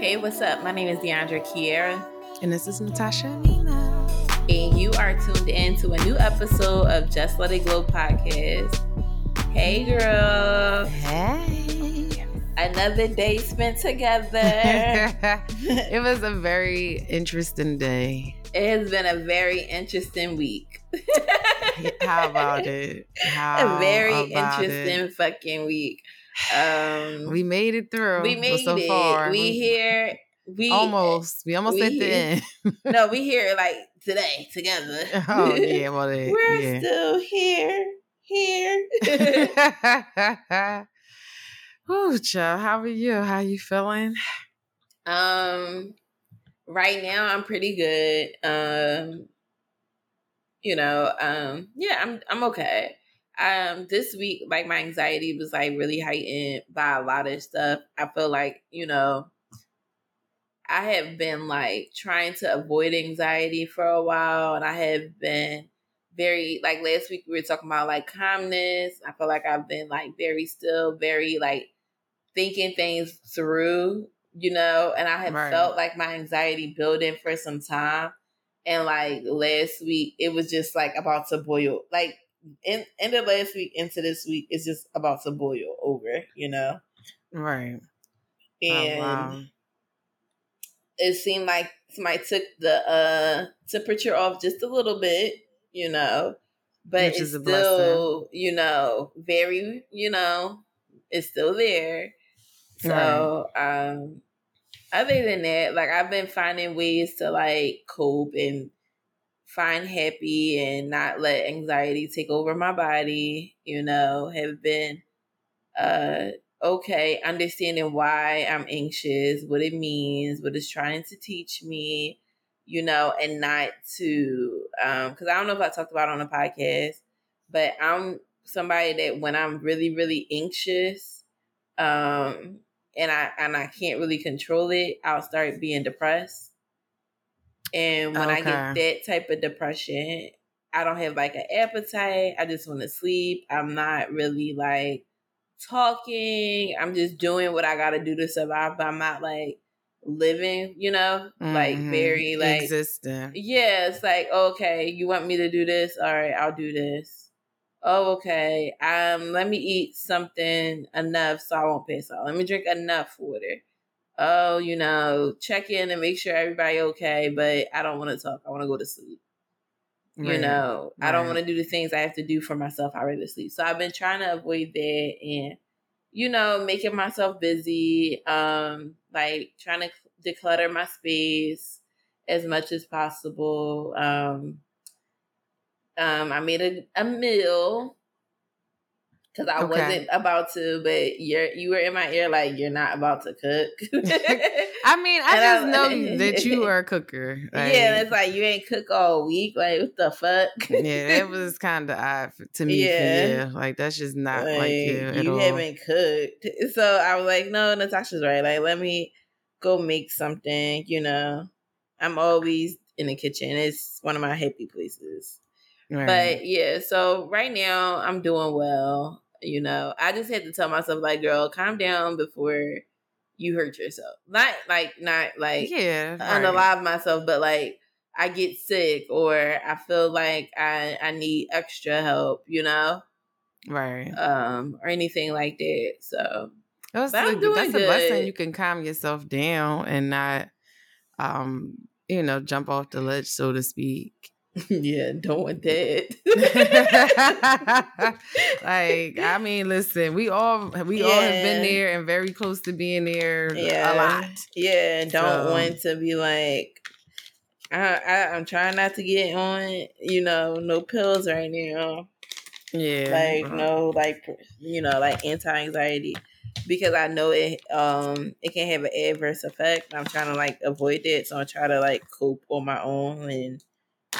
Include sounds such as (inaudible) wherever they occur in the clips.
Hey, what's up? My name is Deandra Kiera. And this is Natasha Nina. And you are tuned in to a new episode of Just Let It Glow podcast. Hey, girl. Hey. Another day spent together. (laughs) it was a very interesting day. It has been a very interesting week. How about (laughs) it? How a very interesting it? fucking week. Um, We made it through. we made so it. Far, we here. We almost. We almost we at the end. No, (laughs) we here like today together. oh yeah, (laughs) well We're yeah. still here. Here. (laughs) Ooh, child, how are you? How you feeling? Um, right now I'm pretty good. Um, you know, um, yeah, I'm I'm okay. Um, this week, like my anxiety was like really heightened by a lot of stuff. I feel like you know, I have been like trying to avoid anxiety for a while, and I have been very like last week we were talking about like calmness. I feel like I've been like very still, very like thinking things through, you know, and I have Right. felt like my anxiety building for some time. And like last week, it was just like about to boil. Like in end of last week into this week, it's just about to boil over, you know. Right. And oh, wow. it seemed like somebody took the uh temperature off just a little bit, you know. But Which it's is a still, you know, very, you know, it's still there. So, um other than that, like I've been finding ways to like cope and find happy and not let anxiety take over my body, you know, have been uh okay, understanding why I'm anxious, what it means, what it's trying to teach me, you know, and not to um cuz I don't know if I talked about on the podcast, but I'm somebody that when I'm really really anxious um and I and I can't really control it, I'll start being depressed. And when I get that type of depression, I don't have like an appetite. I just want to sleep. I'm not really like talking. I'm just doing what I got to do to survive. But I'm not like living, you know, like Mhm. very like existent. yeah, it's like, okay, you want me to do this? All right, I'll do this. Oh, okay. Um, let me eat something enough so I won't pass out. Let me drink enough water. Oh, you know, check in and make sure everybody okay, but I don't want to talk. I want to go to sleep. You Right. know, I don't want to do the things I have to do for myself. I rather sleep. So I've been trying to avoid that and, you know, making myself busy. Um, like trying to declutter my space as much as possible. Um, um, I made a, a meal because I Okay. wasn't about to, but you're you were in my ear like you're not about to cook. (laughs) (laughs) I mean, I just I- know (laughs) that you are a cooker. Like, yeah, it's like you ain't cook all week. Like what the fuck? yeah, that was kind of odd to me. Yeah. Yeah, like that's just not like, Like, you you haven't cooked. So I was like, no, Natasha's right. Like, let me go make something, you know. I'm always in the kitchen. It's one of my happy places. Right. But yeah, so right now I'm doing well. You know, I just had to tell myself, like, girl, calm down before you hurt yourself. Not like, not like yeah, right. unalive myself, but like I get sick or I feel like I I need extra help. You know, right. um, or anything like that. So That's, a, that's a blessing. You can calm yourself down and not, um, you know, jump off the ledge, so to speak. (laughs) yeah, don't want that. (laughs) (laughs) like, I mean, listen, we all we all have been there and very close to being there yeah, a lot. Yeah, don't So- want to be like. I, I I'm trying not to get on, you know, no pills right now. Yeah, like uh, no like you know like anti-anxiety because i know it um it can have an adverse effect i'm trying to like avoid that so i try to like cope on my own and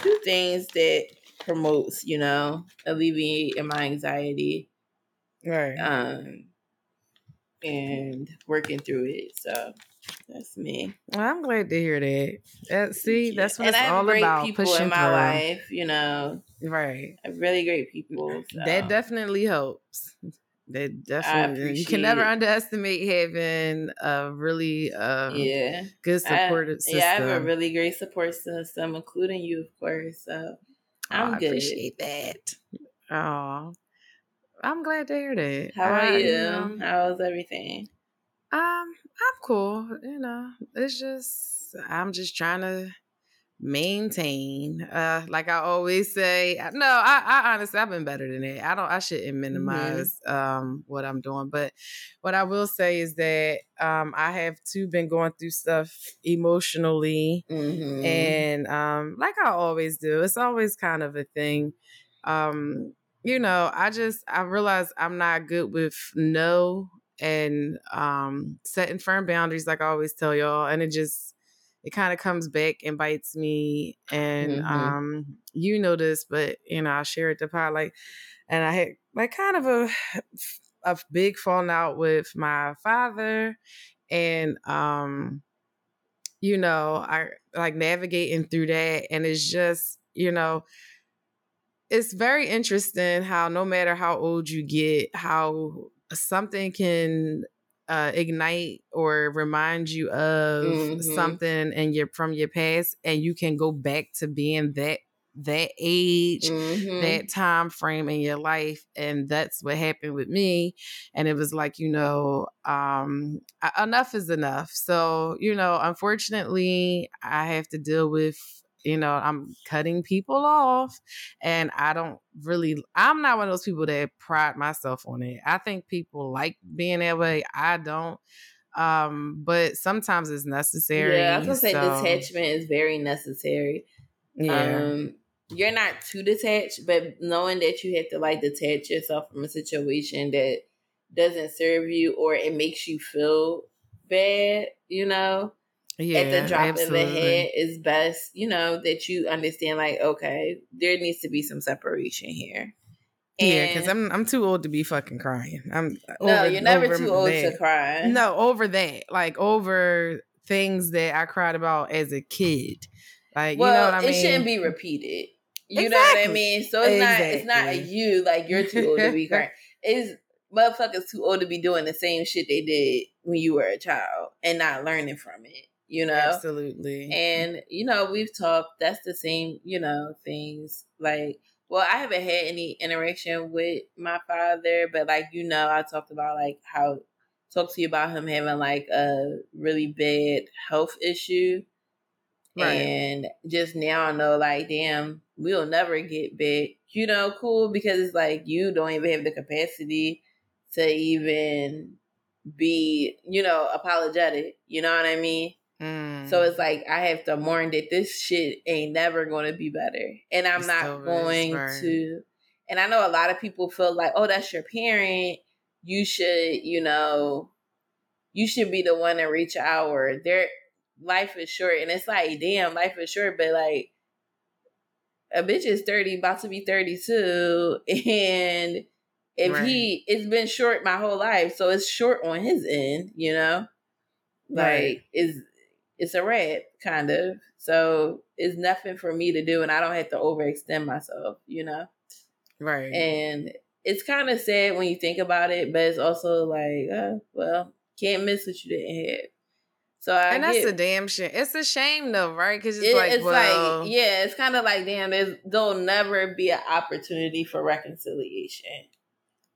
do things that promotes you know alleviating my anxiety right. um and working through it so that's me Well, I'm glad to hear that. That- see, that's what and it's I have all great about. people Pushing in my through. life you know Right. Really great people so. That definitely helps. They definitely you can never underestimate having a really um, yeah good support system. Yeah, I have a really great support system, including you, of course. So I'm oh, good. I appreciate that. Oh, I'm glad to hear that. How are you? Um, How's everything? Um, I'm cool. You know, it's just I'm just trying to maintain uh like i always say no i i honestly i've been better than that i don't i shouldn't mm-hmm. minimize mm-hmm. um what i'm doing but what i will say is that um i have too been going through stuff emotionally mm-hmm. and um like i always do it's always kind of a thing um you know i just i realize i'm not good with no and um setting firm boundaries like i always tell y'all and it just it kind of comes back and bites me. And mm-hmm. um, you know this, but you know, I share it to pod like, and I had like kind of a (sighs) a big falling out with my father, and um, you know, I like navigating through that, and it's just you know. It's very interesting how no matter how old you get, how something can uh, ignite or remind you of mm-hmm. something and your from your past and you can go back to being that that age mm-hmm. that time frame in your life and that's what happened with me and it was like you know um enough is enough so you know unfortunately i have to deal with you know, I'm cutting people off and I don't really I'm not one of those people that pride myself on it. I think people like being that way. I don't. Um, but sometimes it's necessary. Yeah, I was gonna say so. detachment is very necessary. Yeah. Um, you're not too detached, but knowing that you have to like detach yourself from a situation that doesn't serve you or it makes you feel bad, you know, yeah, at the drop absolutely. of the head is best, you know, that you understand like, okay, there needs to be some separation here. And yeah, because I'm I'm too old to be fucking crying. I'm uh, no, over, you're never too old that. to cry. No, over that, like over things that I cried about as a kid. Like, well, you know what I mean? It shouldn't be repeated. You exactly. know what I mean? So it's exactly. not it's not you like you're too old to be (laughs) crying. It's motherfuckers too old to be doing the same shit they did when you were a child and not learning from it you know? Absolutely. And you know we've talked that's the same you know things like well i haven't had any interaction with my father but like you know i talked about like how talk to you about him having like a really bad health issue. Right. and just now i know like damn we'll never get back you know cool because it's like you don't even have the capacity to even be you know apologetic you know what i mean Mm. So it's like I have to mourn that this shit ain't never going to be better, and I'm it's not going to. And I know a lot of people feel like, oh, that's your parent. You should, you know, you should be the one to reach out. Or their life is short, and it's like, damn, life is short, but like a bitch is 30 about to be 32 (laughs) and if right. he it's been short my whole life so it's short on his end you know like right. is it's a red kind of. So it's nothing for me to do, and I don't have to overextend myself, you know. Right. And it's kind of sad when you think about it, but it's also like, uh, well, can't miss what you didn't have. So I and that's get, a damn shame. It's a shame though, right? Because it's it, like, it's well, like, yeah, it's kind of like, damn, there's there'll never be an opportunity for reconciliation.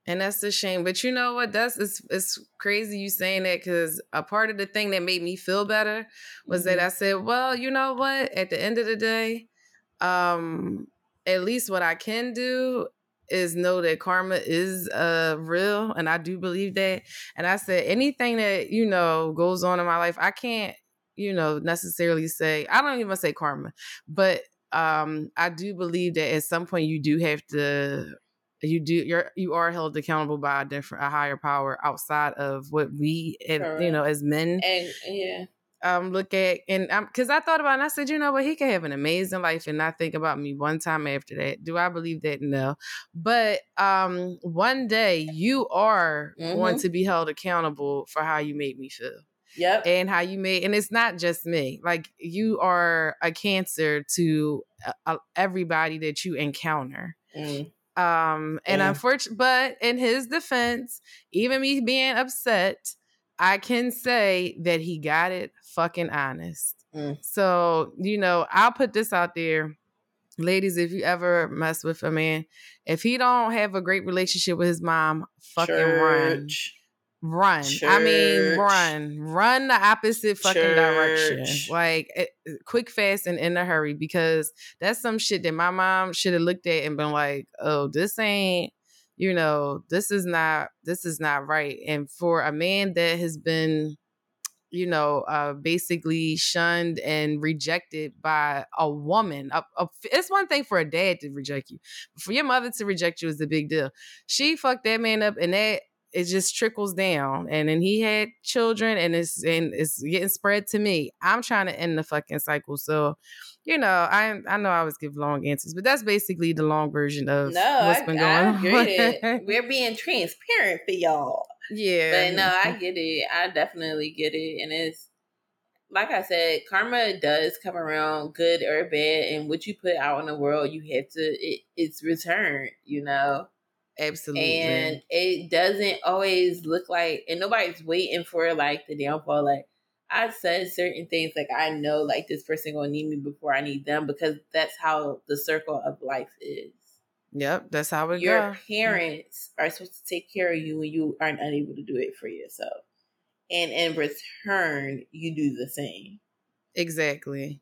And that's a shame. But you know what? That's it's it's crazy you saying that because a part of the thing that made me feel better was mm-hmm. that I said, well, you know what? At the end of the day, um, at least what I can do is know that karma is uh real and I do believe that. And I said anything that, you know, goes on in my life, I can't, you know, necessarily say I don't even say karma, but um I do believe that at some point you do have to you do you're you are held accountable by a different a higher power outside of what we you know as men and yeah um look at and um because I thought about it and I said you know what he could have an amazing life and not think about me one time after that do I believe that no but um one day you are mm-hmm. going to be held accountable for how you made me feel Yep. And how you made, and it's not just me. Like you are a cancer to uh, everybody that you encounter. Mm. Um, and Yeah. unfortunately, but in his defense, even me being upset, I can say that he got it fucking honest. Mm. So, you know, I'll put this out there. Ladies, if you ever mess with a man, if he don't have a great relationship with his mom, fucking run. Church. Run. I mean, run. Run the opposite fucking direction. Like eh, eh, quick, fast, and in a hurry because that's some shit that my mom should have looked at and been like, "Oh, this ain't, you know, this is not, this is not right." And for a man that has been, you know, uh, basically shunned and rejected by a woman, a, a- it's one thing for a dad to reject you, for your mother to reject you is a big deal. She fucked that man up, and that it just trickles down. And then he had children, and it's and it's getting spread to me. I'm trying to end the fucking cycle. So, you know, I I know I always give long answers, but that's basically the long version of No, what's I, been going (laughs) on. We're being transparent for y'all. yeah, But no, I get it. I definitely get it. And it's like I said, karma does come around, good or bad, and what you put out in the world, you have to it, it's returned, you know. Absolutely. And it doesn't always look like and nobody's waiting for like the downfall. Like I said certain things like I know like this person gonna need me before I need them because that's how the circle of life is. yep, that's how it Your parents are supposed to take care of you when you aren't unable to do it for yourself. And in return, you do the same. Exactly.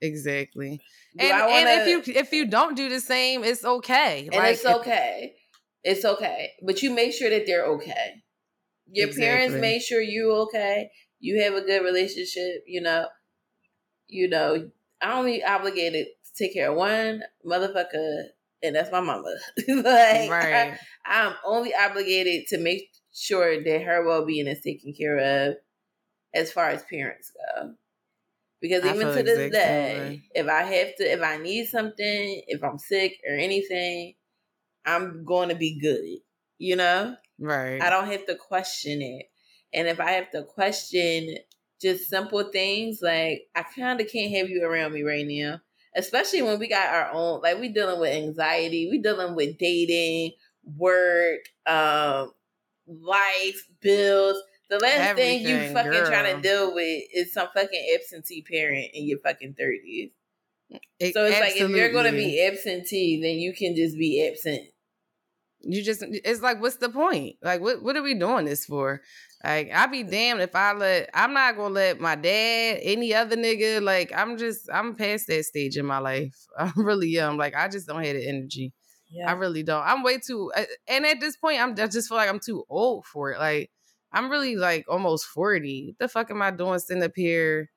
Exactly. And, wanna, and if you if you don't do the same, it's okay. and Like, it's okay. It's okay. But you make sure that they're okay. Your parents make sure you okay. You have a good relationship, you know. You know, I'm only obligated to take care of one motherfucker, and that's my mama. (laughs) like right. I, am only obligated to make sure that her well being is taken care of as far as parents go. Because I even to this day, way. if I have to, if I need something, if I'm sick or anything, I'm going to be good. You know, Right. I don't have to question it. And if I have to question just simple things, like I kind of can't have you around me right now, especially when we got our own, like we dealing with anxiety, we dealing with dating, work, um, life, bills. The last thing you Everything, fucking trying to deal with is some fucking absentee parent in your fucking thirties. It- So it's like if you're gonna be absentee, then you can just be absent. You just it's like what's the point? Like what what are we doing this for? Like i'd be damned if i let i'm not gonna let my dad any other nigga like i'm just i'm past that stage in my life. (laughs) I'm really am like i just don't have the energy. Yeah. i really don't. I'm way too and at this point i'm I just feel like i'm too old for it. Like i'm really like almost 40 what the fuck am i doing sitting up here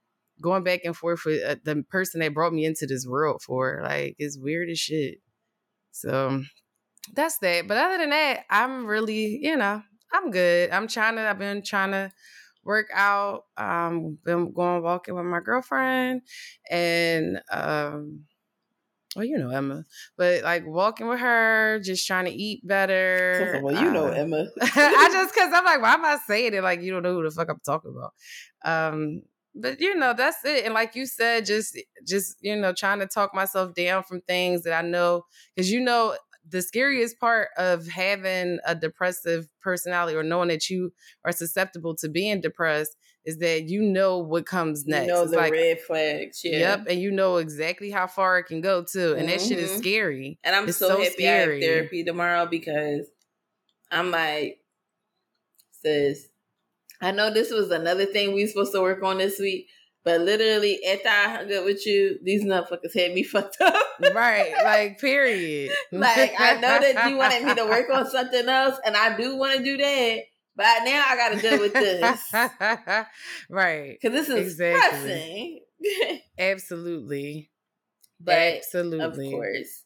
going back and forth with uh, the person that brought me into this world for? Like it's weird as shit. So that's that. But other than that, I'm really, you know, I'm good. I'm trying to, I've been trying to work out. Um, been going walking with my girlfriend and um well, you know Emma, but like walking with her, just trying to eat better. (laughs) well, you know Uh, Emma. (laughs) I just cause I'm like, why am I saying it like you don't know who the fuck I'm talking about? Um, but you know, that's it. And like you said, just just you know, trying to talk myself down from things that I know, because you know, the scariest part of having a depressive personality or knowing that you are susceptible to being depressed is that you know what comes next. You know It's the like, red flags. Yeah. Yep, and you know exactly how far it can go too, and that shit is Mhm. scary. And I'm so, so happy I have therapy tomorrow because I'm like, sis, I know this was another thing we were supposed to work on this week, but literally after I hung up with you, these motherfuckers had me (laughs) fucked up. right, like period. like I know that you wanted me to (laughs) work on something else, and I do want to do that, but now I got to deal with this (laughs) right. because this is Exactly. pressing. Absolutely. but Absolutely. of course.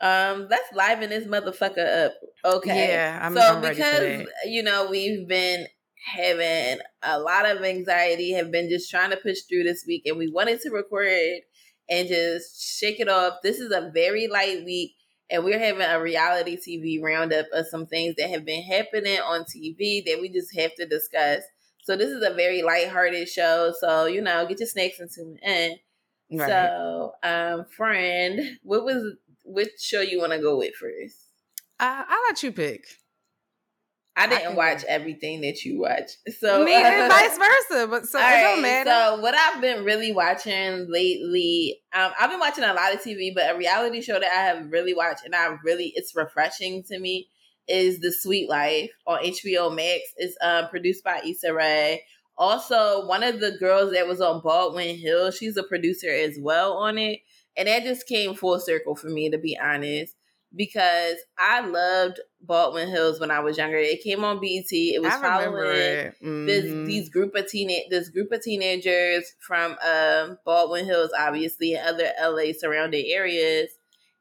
Um, let's liven this motherfucker up. Okay. Yeah, I'm, so I'm because you know we've been having a lot of anxiety, have been just trying to push through this week, and we wanted to record and just shake it off. This is a very light week, and we're having a reality TV roundup of some things that have been happening on TV that we just have to discuss. So this is a very lighthearted show. So you know, get your snakes and tune in. Right. So, um, friend, what was which show you want to go with first? I, I let you pick. I didn't I watch everything that you watch, (laughs) so me and (laughs) vice versa. But so it don't matter. So what I've been really watching lately, um, I've been watching a lot of TV, but a reality show that I have really watched and I really it's refreshing to me is The Sweet Life on HBO Max. It's um, produced by Issa Rae. Also, one of the girls that was on Baldwin Hill, she's a producer as well on it. And that just came full circle for me, to be honest, because I loved Baldwin Hills when I was younger. It came on BET. It was following it. Mm-hmm. this these group of teenage this group of teenagers from um, Baldwin Hills, obviously, and other LA surrounding areas,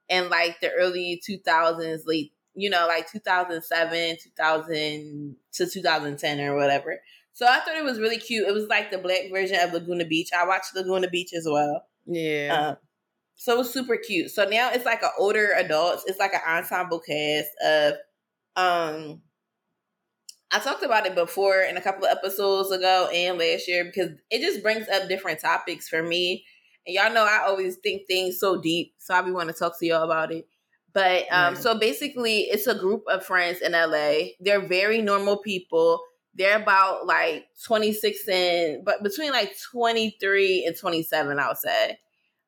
in like the early two thousands, late you know, like 2007, 2000 to 2010 or whatever. So I thought it was really cute. It was like the black version of Laguna Beach. I watched Laguna Beach as well. Yeah. Um, so it was super cute. So now it's like an older adults. It's like an ensemble cast of um I talked about it before in a couple of episodes ago and last year because it just brings up different topics for me. And y'all know I always think things so deep. So I be want to talk to y'all about it. But um, so basically, it's a group of friends in LA. They're very normal people. They're about like 26 and, but between like 23 and 27, I would say.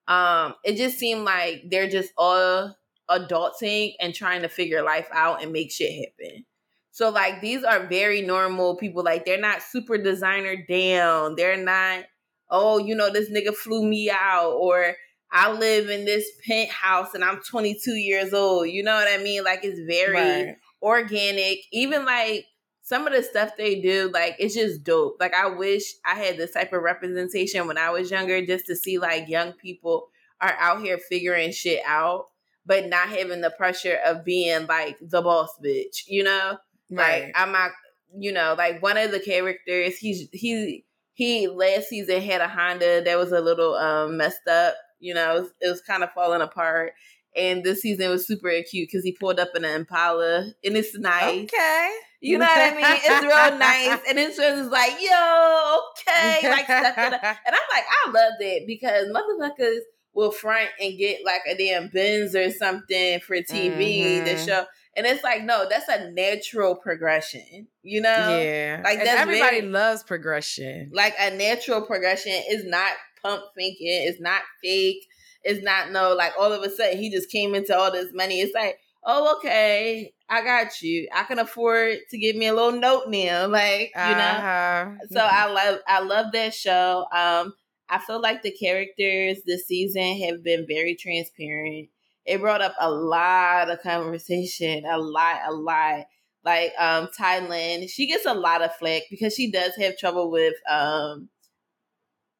Um, it just seemed like they're just all adulting and trying to figure life out and make shit happen. So like these are very normal people. Like they're not super designer down. They're not, oh, you know, this nigga flew me out or I live in this penthouse and I'm 22 years old. You know what I mean? Like it's very right. organic. Even like some of the stuff they do, like it's just dope. Like I wish I had this type of representation when I was younger, just to see like young people are out here figuring shit out, but not having the pressure of being like the boss bitch. You know, right. like I'm not. You know, like one of the characters, he's he he last season had a Honda that was a little um messed up you know, it was, it was kind of falling apart. And this season was super cute because he pulled up in an Impala and it's nice. Okay. You know what I mean? It's real nice. And then it's just like, yo, okay. Like (laughs) And I'm like, I love that because motherfuckers will front and get like a damn Benz or something for TV mm-hmm. to show. And it's like, no, that's a natural progression, you know? Yeah. Like that's everybody very, loves progression. Like a natural progression is not pump thinking. It's not fake. It's not no like all of a sudden he just came into all this money. It's like, oh, okay, I got you. I can afford to give me a little note now. Like, you uh-huh. know. So I love I love that show. Um, I feel like the characters this season have been very transparent. It brought up a lot of conversation, a lot, a lot. Like um Tylynn, she gets a lot of flack because she does have trouble with um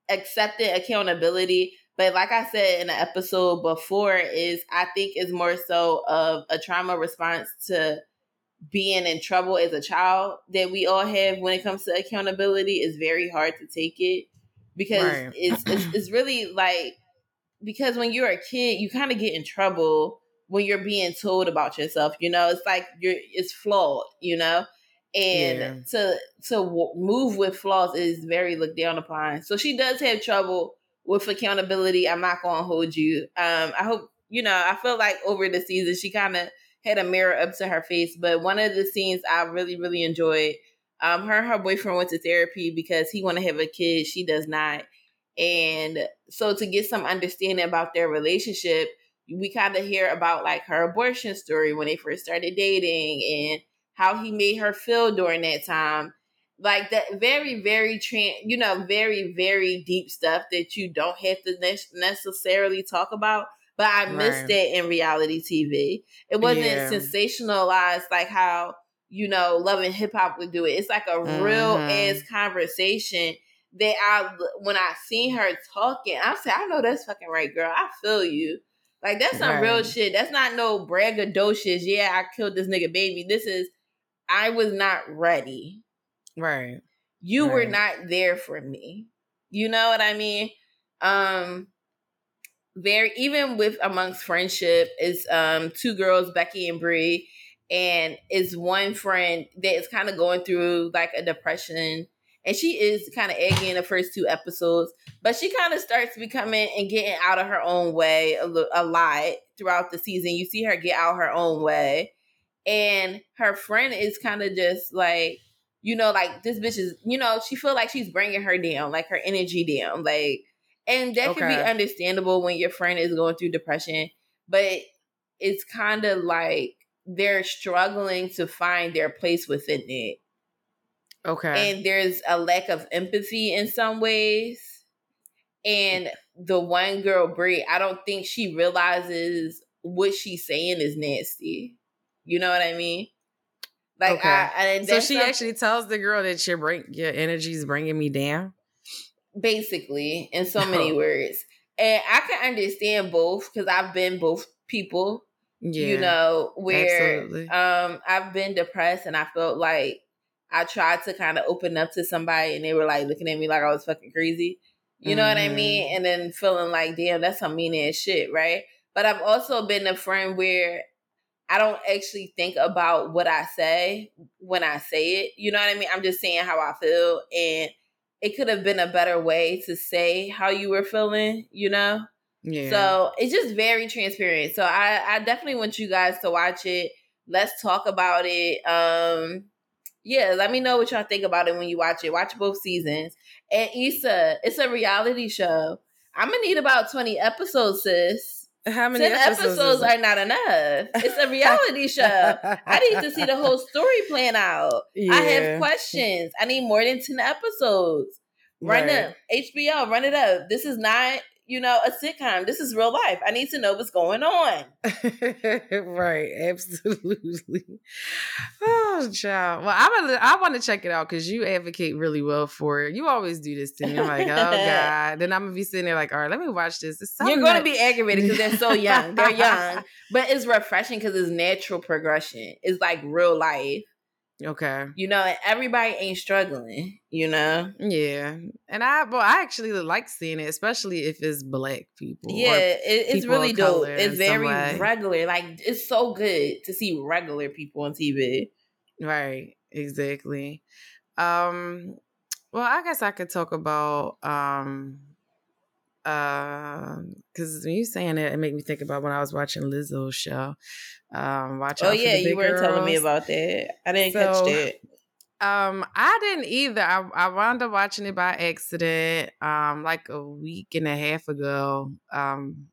accepting accountability. But like I said in the episode before, is I think is more so of a trauma response to being in trouble as a child that we all have when it comes to accountability is very hard to take it because right. it's, it's (clears throat) it's really like because when you're a kid you kind of get in trouble when you're being told about yourself you know it's like you're it's flawed you know and yeah. to to w- move with flaws is very looked down upon. So she does have trouble with accountability. I'm not gonna hold you. Um, I hope you know. I feel like over the season she kind of had a mirror up to her face. But one of the scenes I really really enjoyed. Um, her and her boyfriend went to therapy because he want to have a kid. She does not. And so to get some understanding about their relationship, we kind of hear about like her abortion story when they first started dating and how he made her feel during that time. Like that very, very, tra- you know, very, very deep stuff that you don't have to ne- necessarily talk about. But I right. missed that in reality TV. It wasn't yeah. sensationalized like how, you know, Love and Hip Hop would do it. It's like a mm-hmm. real ass conversation that I, when I seen her talking, I said, I know that's fucking right, girl. I feel you. Like that's some right. real shit. That's not no braggadocious. Yeah, I killed this nigga baby. This is I was not ready. Right. You right. were not there for me. You know what I mean? Um very even with amongst friendship is um two girls, Becky and Bree, and is one friend that is kind of going through like a depression. And she is kind of eggy in the first two episodes, but she kind of starts becoming and getting out of her own way a, a lot throughout the season. You see her get out her own way and her friend is kind of just like you know like this bitch is you know she feel like she's bringing her down like her energy down like and that okay. can be understandable when your friend is going through depression but it's kind of like they're struggling to find their place within it okay and there's a lack of empathy in some ways and the one girl Bree, I don't think she realizes what she's saying is nasty. You know what I mean? Like, okay. I, so she actually tells the girl that your bring your energy is bringing me down. Basically, in so (laughs) many words, and I can understand both because I've been both people. Yeah, you know, where absolutely. um I've been depressed and I felt like I tried to kind of open up to somebody and they were like looking at me like I was fucking crazy. You know mm-hmm. what I mean? Mm-hmm. And then feeling like, damn, that's some mean ass shit, right? But I've also been a friend where I don't actually think about what I say when I say it. You know what I mean? I'm just saying how I feel. And it could have been a better way to say how you were feeling, you know? Yeah. So it's just very transparent. So I, I definitely want you guys to watch it. Let's talk about it. Um, yeah, let me know what y'all think about it when you watch it. Watch both seasons. And Issa, it's a reality show. I'm gonna need about 20 episodes, sis. How many 10 episodes, episodes are not enough. It's a reality (laughs) show. I need to see the whole story plan out. Yeah. I have questions. I need more than 10 episodes. Run right. it. HBO, run it up. This is not you know, a sitcom. This is real life. I need to know what's going on. (laughs) right, absolutely. Oh, child. Well, I'm a, I want to check it out because you advocate really well for it. You always do this to me. I'm like, oh (laughs) god. Then I'm gonna be sitting there like, all right, let me watch this. You're going to be aggravated because they're so young. They're young, (laughs) but it's refreshing because it's natural progression. It's like real life. Okay. You know, everybody ain't struggling, you know? Yeah. And I well, I actually like seeing it, especially if it's black people. Yeah, it, it's really dope. It's very regular. Like it's so good to see regular people on TV. Right. Exactly. Um well, I guess I could talk about um because when you saying it, it made me think about when I was watching Lizzo's show. Um, watch. Oh yeah, you weren't telling me about that. I didn't so, catch that. Um, I didn't either. I I wound up watching it by accident. Um, like a week and a half ago. Um,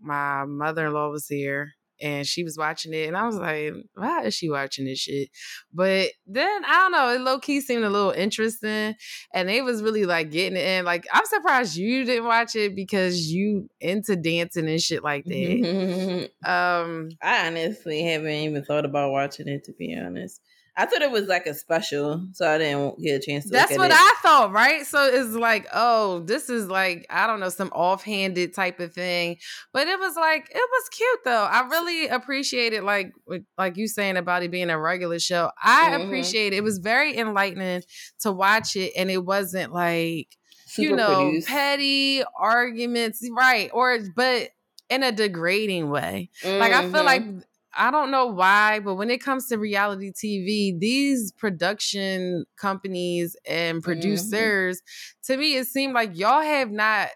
my mother in law was here and she was watching it, and I was like, "Why is she watching this shit?" But then I don't know, it low key seemed a little interesting, and they was really like getting it in. Like I'm surprised you didn't watch it because you into dancing and shit like that. (laughs) um, I honestly haven't even thought about watching it to be honest. I thought it was like a special, so I didn't get a chance to. That's what it. I thought, right? So it's like, oh, this is like I don't know, some offhanded type of thing, but it was like it was cute though. I really appreciated like like you saying about it being a regular show. I mm-hmm. appreciate it. It was very enlightening to watch it, and it wasn't like Super you know produced. petty arguments, right? Or but in a degrading way. Mm-hmm. Like I feel like mm-hmm. I don't know why, but when it comes to reality TV, these production companies and mm-hmm. producers, mm-hmm. to me, it seemed like y'all have not.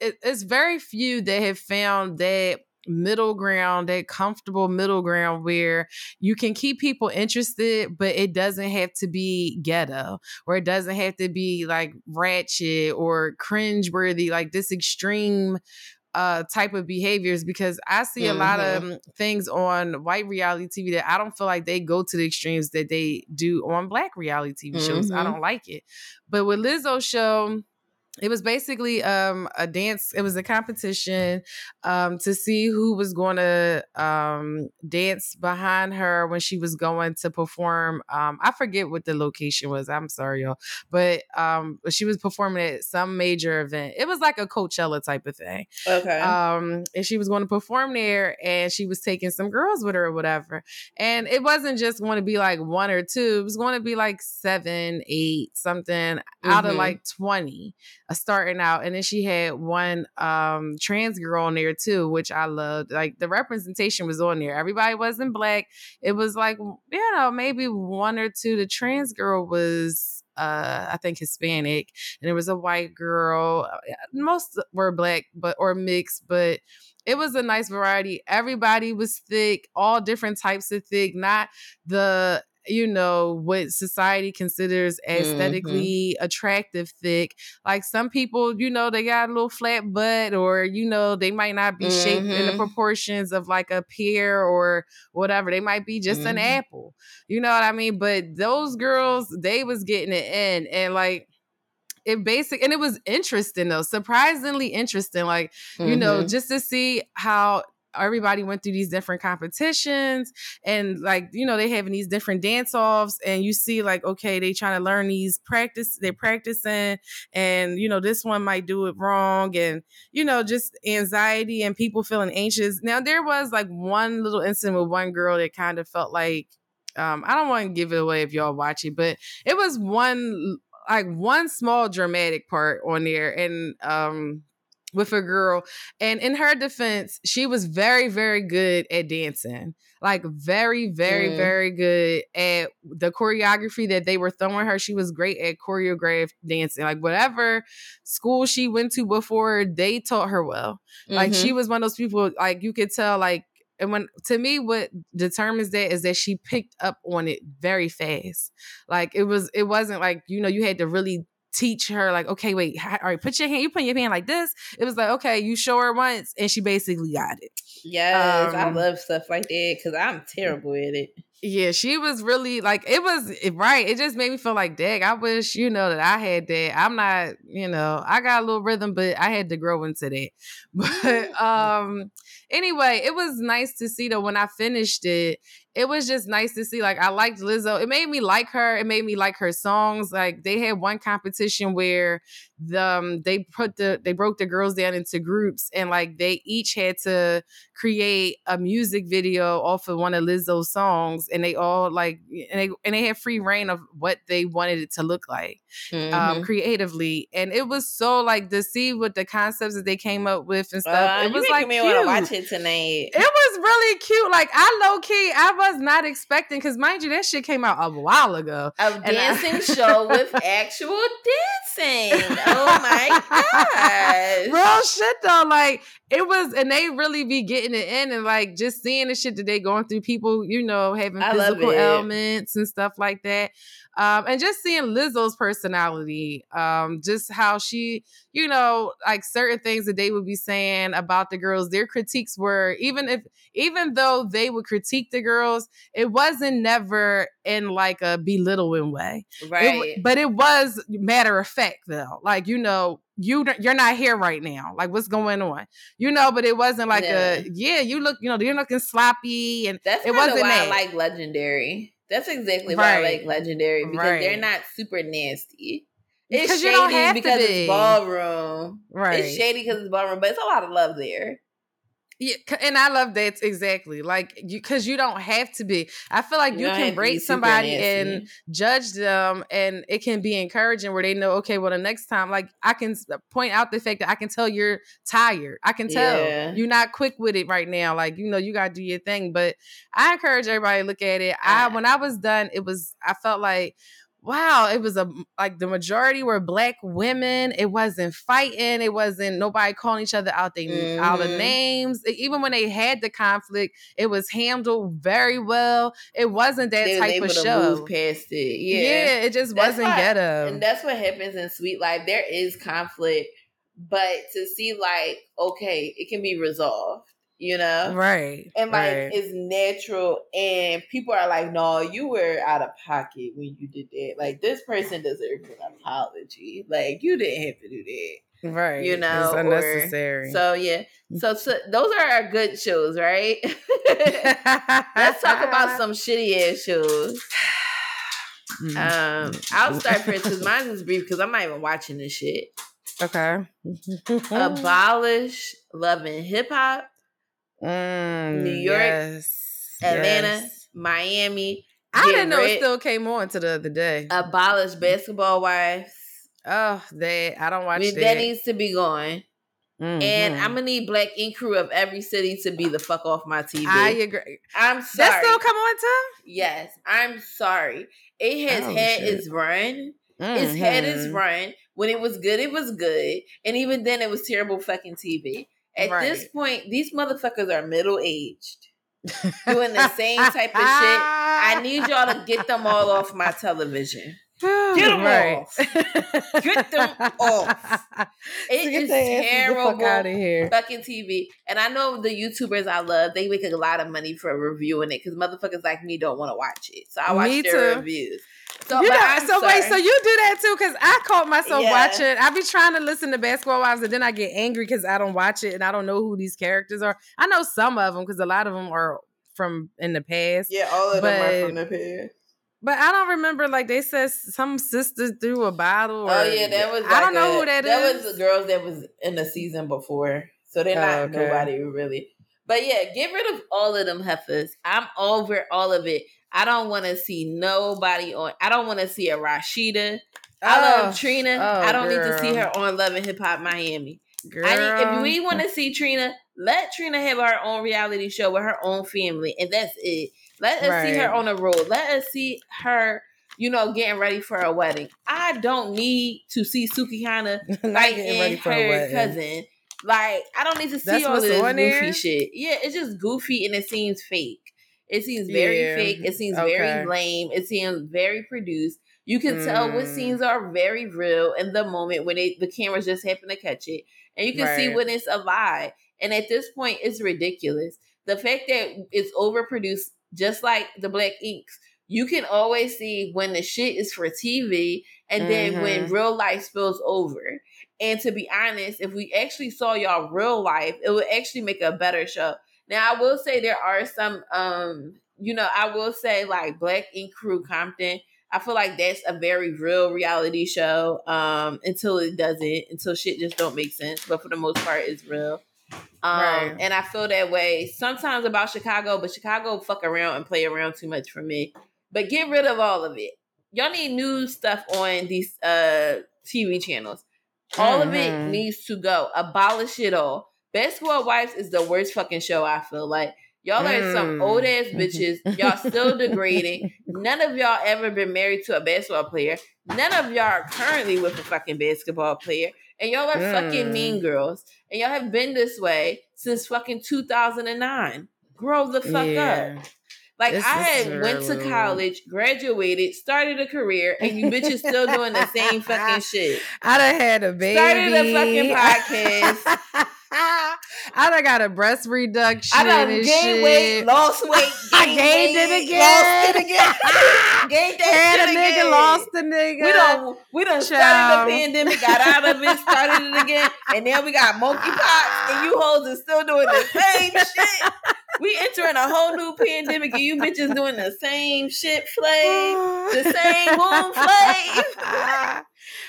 It, it's very few that have found that middle ground, that comfortable middle ground where you can keep people interested, but it doesn't have to be ghetto or it doesn't have to be like ratchet or cringeworthy, like this extreme uh type of behaviors because I see mm-hmm. a lot of mm-hmm. things on white reality TV that I don't feel like they go to the extremes that they do on black reality TV shows. Mm-hmm. I don't like it. But with Lizzo's show, it was basically um, a dance it was a competition um, to see who was going to um, dance behind her when she was going to perform um, i forget what the location was i'm sorry y'all but um, she was performing at some major event it was like a coachella type of thing okay um, and she was going to perform there and she was taking some girls with her or whatever and it wasn't just going to be like one or two it was going to be like seven eight something mm-hmm. out of mm-hmm. like 20 starting out, and then she had one um trans girl on there too, which I loved. Like the representation was on there. Everybody wasn't black. It was like you know maybe one or two. The trans girl was uh I think Hispanic, and there was a white girl. Uh, most were black, but or mixed, but it was a nice variety. Everybody was thick, all different types of thick, not the you know what society considers mm-hmm. aesthetically mm-hmm. attractive thick like some people you know they got a little flat butt or you know they might not be mm-hmm. shaped in the mm-hmm. proportions of like a pear or whatever they might be just mm-hmm. an apple you know what i mean but those girls they was getting it in and like it basic and it was interesting though surprisingly interesting like mm-hmm. you know mm-hmm. just to see how everybody went through these different competitions and like you know they having these different dance offs and you see like okay they trying to learn these practice they're practicing and you know this one might do it wrong and you know just anxiety and people feeling anxious. Now there was like one little incident with one girl that kind of felt like um, I don't want to give it away if y'all watch it, but it was one like one small dramatic part on there and um with a girl and in her defense she was very very good at dancing like very very mm. very good at the choreography that they were throwing her she was great at choreographed dancing like whatever school she went to before they taught her well mm-hmm. like she mm-hmm. was one of those people like you could tell like and when to me what determines that is that she picked up on it very fast like it was it wasn't like you know you had to really teach her like okay wait all right put your hand you put your hand like this it was like okay you show her once and she basically got it yes um, i love stuff like that because i'm terrible at it yeah, she was really like it was right. It just made me feel like, dang, I wish you know that I had that. I'm not, you know, I got a little rhythm, but I had to grow into that. (laughs) But (laughs) um, anyway, it was nice to see though when I finished it it was just nice to see. Like I liked Lizzo. It made me like her. It made me like her songs. Like they had one competition where the um, they put the they broke the girls down into groups and like they each had to create a music video off of one of Lizzo's songs and they all like and they and they had free reign of what they wanted it to look like um, mm-hmm. um creatively and it was so like to see what the concepts that they came up with and stuff uh, it was like me want to watch it tonight it was really cute. Like I low key I was not expecting because mind you that shit came out a while ago. A (laughs) dancing I, show with actual dancing. Oh my god real shit though. Like it was and they really be getting it in and like just seeing the shit that they going through. People you know having I physical ailments and stuff like that um, and just seeing Lizzo's personality, um, just how she, you know, like certain things that they would be saying about the girls, their critiques were even if, even though they would critique the girls, it wasn't never in like a belittling way, right? It, but it was matter of fact though, like you know, you you're not here right now. Like what's going on? You know, but it wasn't like yeah. a yeah. You look, you know, you're looking sloppy, and that's it wasn't why that. I like legendary. That's exactly why. I like Legendary because right. they're not super nasty. It's because shady because be. it's ballroom. Right. It's shady because it's ballroom, but it's a lot of love there. Yeah, and I love that exactly. Like you, because you don't have to be. I feel like you, you can rate somebody and judge them, and it can be encouraging where they know, okay, well, the next time, like I can uh, point out the fact that I can tell you're tired. I can tell yeah. you're not quick with it right now. Like you know, you got to do your thing. But I encourage everybody to look at it. I when I was done, it was I felt like wow, it was a like the majority were black women. It wasn't fighting. It wasn't nobody calling each other out they mm-hmm. out of names. Even when they had the conflict, it was handled very well. It wasn't that they type of show. move past it. Yeah. Yeah, it just that's wasn't why, ghetto. And that's what happens in Sweet Life. There is conflict, but to see like, okay, it can be resolved you know? Right. And like right. it's natural and people are like, no, you were out of pocket when you did that. Like this person deserves an apology. Like you didn't have to do that. Right. You know, it's unnecessary. Or, so yeah. Mm. So, so those are our good shows, right? (laughs) Let's talk about (laughs) some shitty ass shows. Mm. Um, I'll start first because (laughs) mine is brief because I'm not even watching this shit. Okay. Abolish Love and Hip Hop Mm, New York, yes, Atlanta, yes. Miami. I didn't know it still came on to the other day. Abolish basketball wives. Oh, they I don't watch I mean, that. That needs to be going. Mm-hmm. And I'm gonna need Black Ink Crew of every city to be the fuck off my TV. I agree. I'm sorry. That still come on too? Yes, I'm sorry. It has oh, had shit. its run, Mm-hmm. It's had its mm-hmm. run. When it was good, it was good. And even then, it was terrible fucking TV. At right. this point, these motherfuckers are middle aged, doing the same type of shit. I (laughs) need y'all to get them all off my television. Get them right. off. Get them off. (laughs) It is terrible fuck here. fucking TV. And I know the YouTubers I love, they make a lot of money for reviewing it because motherfuckers like me don't want to watch it. So I watch me their too. reviews. So, you know, so wait, so you do that too? Because I caught myself yeah. watching. I be trying to listen to Basketball Wives, and then I get angry because I don't watch it and I don't know who these characters are. I know some of them because a lot of them are from in the past. Yeah, all of them are from the past. But I don't remember like they said some sister threw a bottle. oh yeah, that was. Like I don't know who that, that is. That was the girls that was in the season before, so they're not oh, okay. nobody really. But yeah, get rid of all of them heifers. I'm over all of it. I don't want to see nobody on. I don't want to see a Rashida. I love oh, Trina. Oh, I don't girl. need to see her on Love and Hip Hop Miami. Girl. I need, if we want to see Trina, let Trina have her own reality show with her own family, and that's it. Let us right. see her on the road. Let us see her, you know, getting ready for a wedding. I don't need to see Sukihana (laughs) like in her cousin. Like I don't need to see That's all this goofy there? shit. Yeah, it's just goofy and it seems fake. It seems very yeah. fake. It seems okay. very lame. It seems very produced. You can mm. tell what scenes are very real in the moment when they, the cameras just happen to catch it. And you can right. see when it's a lie. And at this point, it's ridiculous. The fact that it's overproduced, just like the Black Inks, you can always see when the shit is for TV and then mm-hmm. when real life spills over. And to be honest, if we actually saw y'all real life, it would actually make a better show. Now I will say there are some um, you know, I will say like Black Ink Crew Compton. I feel like that's a very real reality show. Um, until it doesn't, until shit just don't make sense. But for the most part, it's real. Um, right. and I feel that way sometimes about Chicago, but Chicago fuck around and play around too much for me. But get rid of all of it. Y'all need new stuff on these uh TV channels. All mm-hmm. of it mm-hmm. needs to go. Abolish it all. Basketball Wives is the worst fucking show. I feel like y'all are some old ass mm. bitches. (laughs) Y'all still degrading. None of y'all ever been married to a basketball player. None of y'all are currently with a fucking basketball player. And y'all are mm. fucking mean mm. girls. And y'all have been this way since fucking 2009. Grow the fuck yeah. up. Like this I had went to college, graduated, started a career, and you bitches still doing the same fucking (laughs) shit. I done had a baby. Started a fucking (laughs) podcast. (laughs) I done got a breast reduction. I done gained shit. weight, lost weight, I gained weight, (laughs) it again, lost it again, (laughs) gained that Had a nigga, again. lost the nigga. We done, we done started the pandemic, got out of it, started it again, and now we got monkeypox, and you hoes are still doing the same shit. We entering a whole new pandemic, and you bitches doing the same shit, flame, the same boom flame.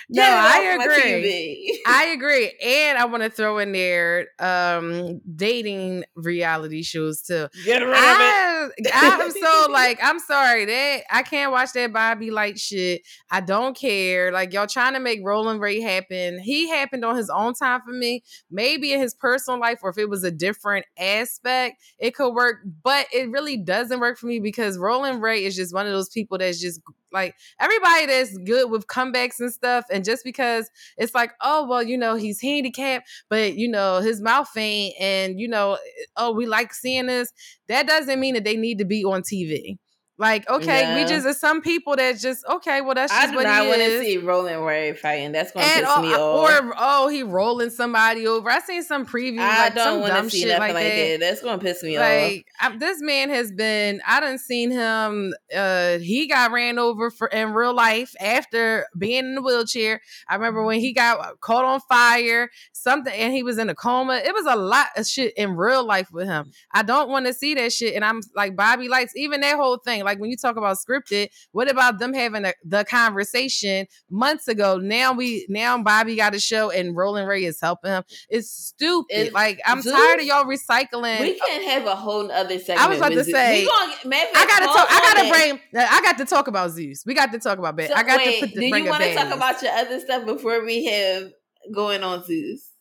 No, I agree. I (laughs) agree. And I want to throw in there um dating reality shows too. Get rid I, it. I'm so like, I'm sorry that I can't watch that Bobby Light shit. I don't care. Like y'all trying to make Roland Ray happen. He happened on his own time for me. Maybe in his personal life, or if it was a different aspect, it could work. But it really doesn't work for me because Roland Ray is just one of those people that's just like everybody that's good with comebacks and stuff. And just because it's like, oh, well, you know, he's handicapped, but you know, his mouth ain't, and you know, oh, we like seeing this. That doesn't mean that they need to be on TV. Like, okay, yeah. we just some people that just okay, well that's just I what I want to see Roland Ray fighting. That's gonna and, piss me off. Or oh, he rolling somebody over. I seen some previews. I like, don't want to see nothing like, like that. that. That's gonna piss me like, off. Like this man has been. I didn't seen him. Uh, he got ran over for in real life after being in the wheelchair. I remember when he got caught on fire, something, and he was in a coma. It was a lot of shit in real life with him. I don't want to see that shit. And I'm like Bobby Lytes, even that whole thing like when you talk about scripted, what about them having a, the conversation months ago? Now we now Bobby got a show and Roland Ray is helping him. It's stupid. It's, like I'm Zeus, tired of y'all recycling. We can't have a whole other segment. I was about to say. Gonna, I gotta talk. I gotta bring. Uh, I got to talk about Zeus. We got to talk about that. So, I got wait, to put. The, do you want to talk about your other stuff before we have going on Zeus?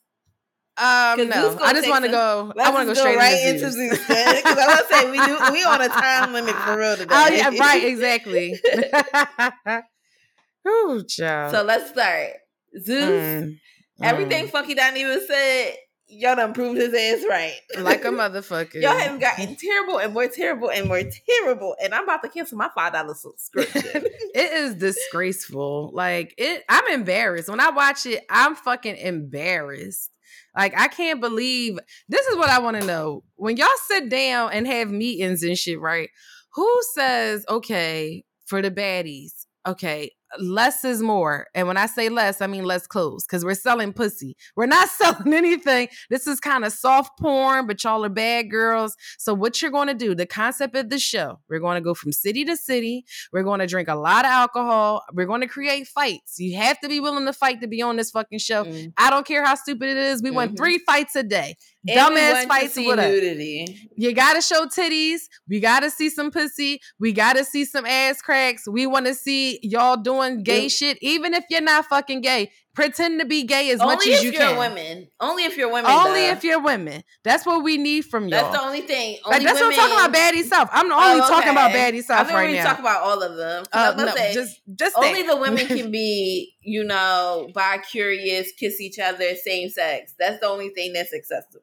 Um, no, I just want to go. I want to go straight right into Zeus (laughs) because I want to say we do. We on a time limit for real today. Oh yeah, right, (laughs) exactly. (laughs) Ooh, child. So let's start. Zeus, mm, everything mm. Funky Dineva said, y'all done proved his ass right. Like a motherfucker. y'all haven't gotten terrible and more terrible and more terrible. And I'm about to cancel my five dollar subscription. it is disgraceful. Like it I'm embarrassed. When I watch it, I'm fucking embarrassed. Like I can't believe this is what I want to know. When y'all sit down and have meetings and shit, right? Who says, okay, for the baddies, okay, less is more. And when I say less, I mean less clothes because we're selling pussy. We're not (laughs) selling anything. This is kind of soft porn, but y'all are bad girls. So, what you're going to do, the concept of the show, we're going to go from city to city. We're going to drink a lot of alcohol. We're going to create fights. You have to be willing to fight to be on this fucking show. Mm. I don't care how stupid it is. We mm-hmm. want three fights a day. Dumbass fights with nudity. You gotta show titties. We gotta see some pussy. We gotta see some ass cracks. We want to see y'all doing gay yeah. shit, even if you're not fucking gay. Pretend to be gay as only much as you can. Only if you're Women. Only if you're women. Only though. if you're women. That's what we need from y'all. That's the only thing. Only like, that's women... what I'm talking about. Baddie South. I'm only oh, okay. talking about Baddie South right now. Talk about all of them. Uh, no, say, just just only that. the women can (laughs) be, you know, bi curious, kiss each other, same sex. That's the only thing that's acceptable